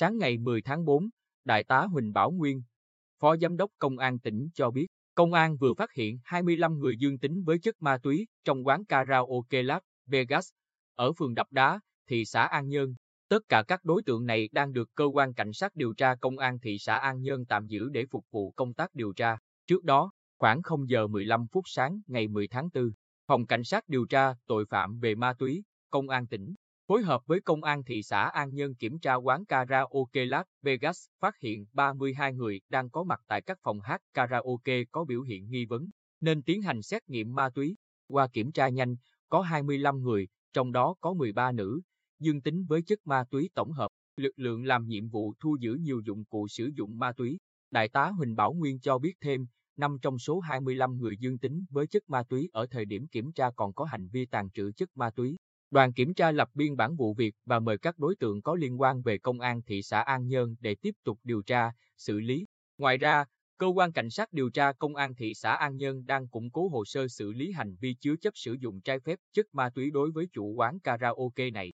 Sáng ngày 10 tháng 4, Đại tá Huỳnh Bảo Nguyên, Phó Giám đốc Công an tỉnh cho biết, Công an vừa phát hiện 25 người dương tính với chất ma túy trong quán karaoke Las Vegas ở phường Đập Đá, thị xã An Nhơn. Tất cả các đối tượng này đang được cơ quan cảnh sát điều tra công an thị xã An Nhơn tạm giữ để phục vụ công tác điều tra. Trước đó, khoảng 0 giờ 15 phút sáng ngày 10 tháng 4, Phòng Cảnh sát điều tra tội phạm về ma túy, Công an tỉnh, phối hợp với Công an thị xã An Nhơn kiểm tra quán karaoke Las Vegas, phát hiện 32 người đang có mặt tại các phòng hát karaoke có biểu hiện nghi vấn, nên tiến hành xét nghiệm ma túy. Qua kiểm tra nhanh, có 25 người, trong đó có 13 nữ, dương tính với chất ma túy tổng hợp. Lực lượng làm nhiệm vụ thu giữ nhiều dụng cụ sử dụng ma túy. Đại tá Huỳnh Bảo Nguyên cho biết thêm, năm trong số 25 người dương tính với chất ma túy ở thời điểm kiểm tra còn có hành vi tàn trữ chất ma túy. Đoàn kiểm tra lập biên bản vụ việc và mời các đối tượng có liên quan về công an thị xã An Nhơn để tiếp tục điều tra, xử lý. Ngoài ra, cơ quan cảnh sát điều tra công an thị xã An Nhơn đang củng cố hồ sơ xử lý hành vi chứa chấp sử dụng trái phép chất ma túy đối với chủ quán karaoke này.